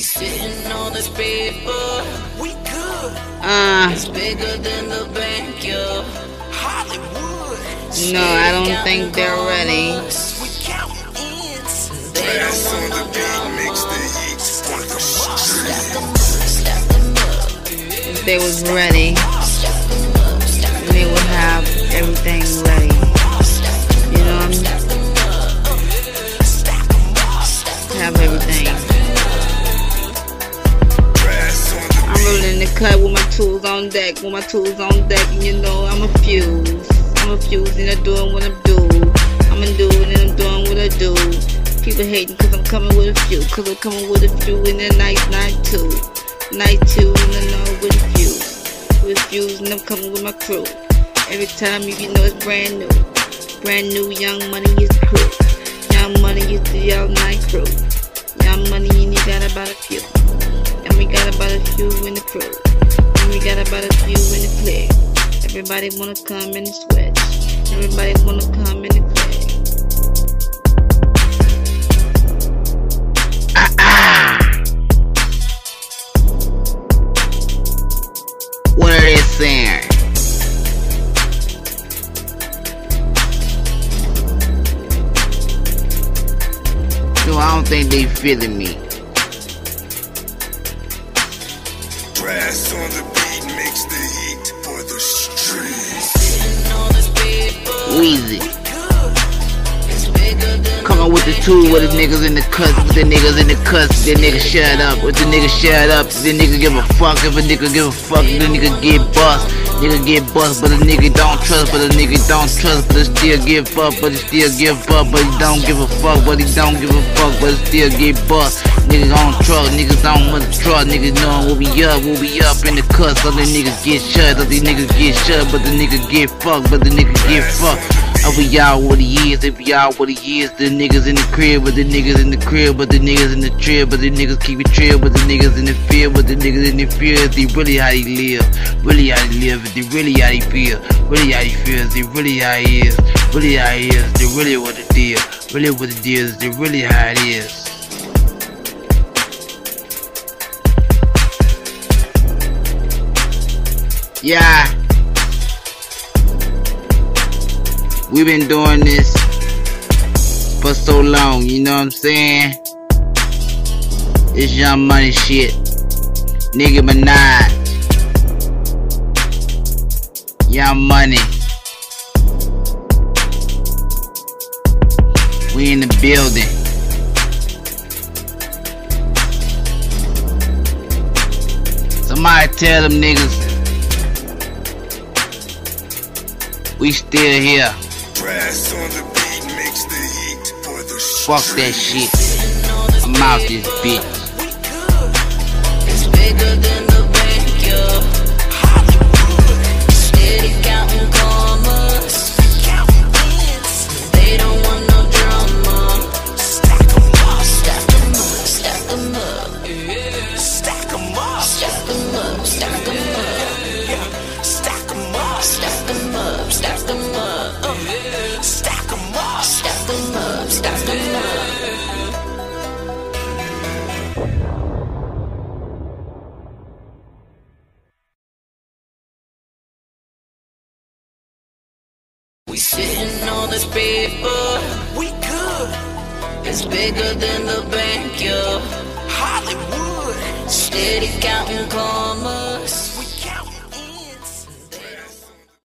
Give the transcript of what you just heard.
We sitting on this paper. We good. Uh, It's bigger than the bank, yo. Hollywood. no, I don't think they're ready. We count ends. They don't want they was ready, Stack 'em up, stack 'em they would have everything ready. Cut with my tools on deck, with my tools on deck, and you know I'm a fuse. I'm a fuse and I'm doing what I do. I'm a do and I'm doing what I do. People hating cause I'm coming with a few, cause I'm coming with a few in the night, night two. Night two and I know with a few. With fuse and I'm coming with my crew. Every time you, you know it's brand new. Brand new young money is crew. Young money is the all night crew. Young money and you got about a few. And we got about a few crew. And we got about a few in the clique. Everybody wanna come in the switch. Everybody wanna come in the clique. What are they saying? No, I don't think they feeling me. Brass on the beat makes the heat for the streets. On bigger than Coming with the tool with the niggas in the cuts, with the niggas in the cuts, the nigga shut up, with the nigga shut up, the nigga give a fuck, if a nigga give a fuck, the nigga get bust, nigga get bust, but the nigga don't trust, but the nigga don't trust, but he still give up, but he still give up, but he don't give a fuck, but he don't give a fuck, but he still get bust. Niggas on truck, niggas on mother truck, niggas knowing we'll be up, we'll be up in the cuts, other niggas get shut, other niggas get shut, but the nigga get fucked, but the nigga get fucked. Over y'all what he is, if y'all what he is, the niggas in the crib, but the niggas in the crib, but the niggas in the trip, but the niggas keep it trill, but the niggas in the field, but the niggas in the field, they really how he live, really how he live, they really how he feel, really how he feels, they really how he is, really how he is, they really what it is, really what it is, they really how it is. Yeah. We've been doing this for so long, you know what I'm saying? It's young money shit. Nicki Minaj. Young money. We in the building. Somebody tell them niggas we still here. Brass on the beat makes the heat for the Fuck that shit. I'm out this bitch. 'Em up, stack 'em up. We sitting on this paper. We good. It's bigger than the bank, yo. Hollywood. Steady counting commas.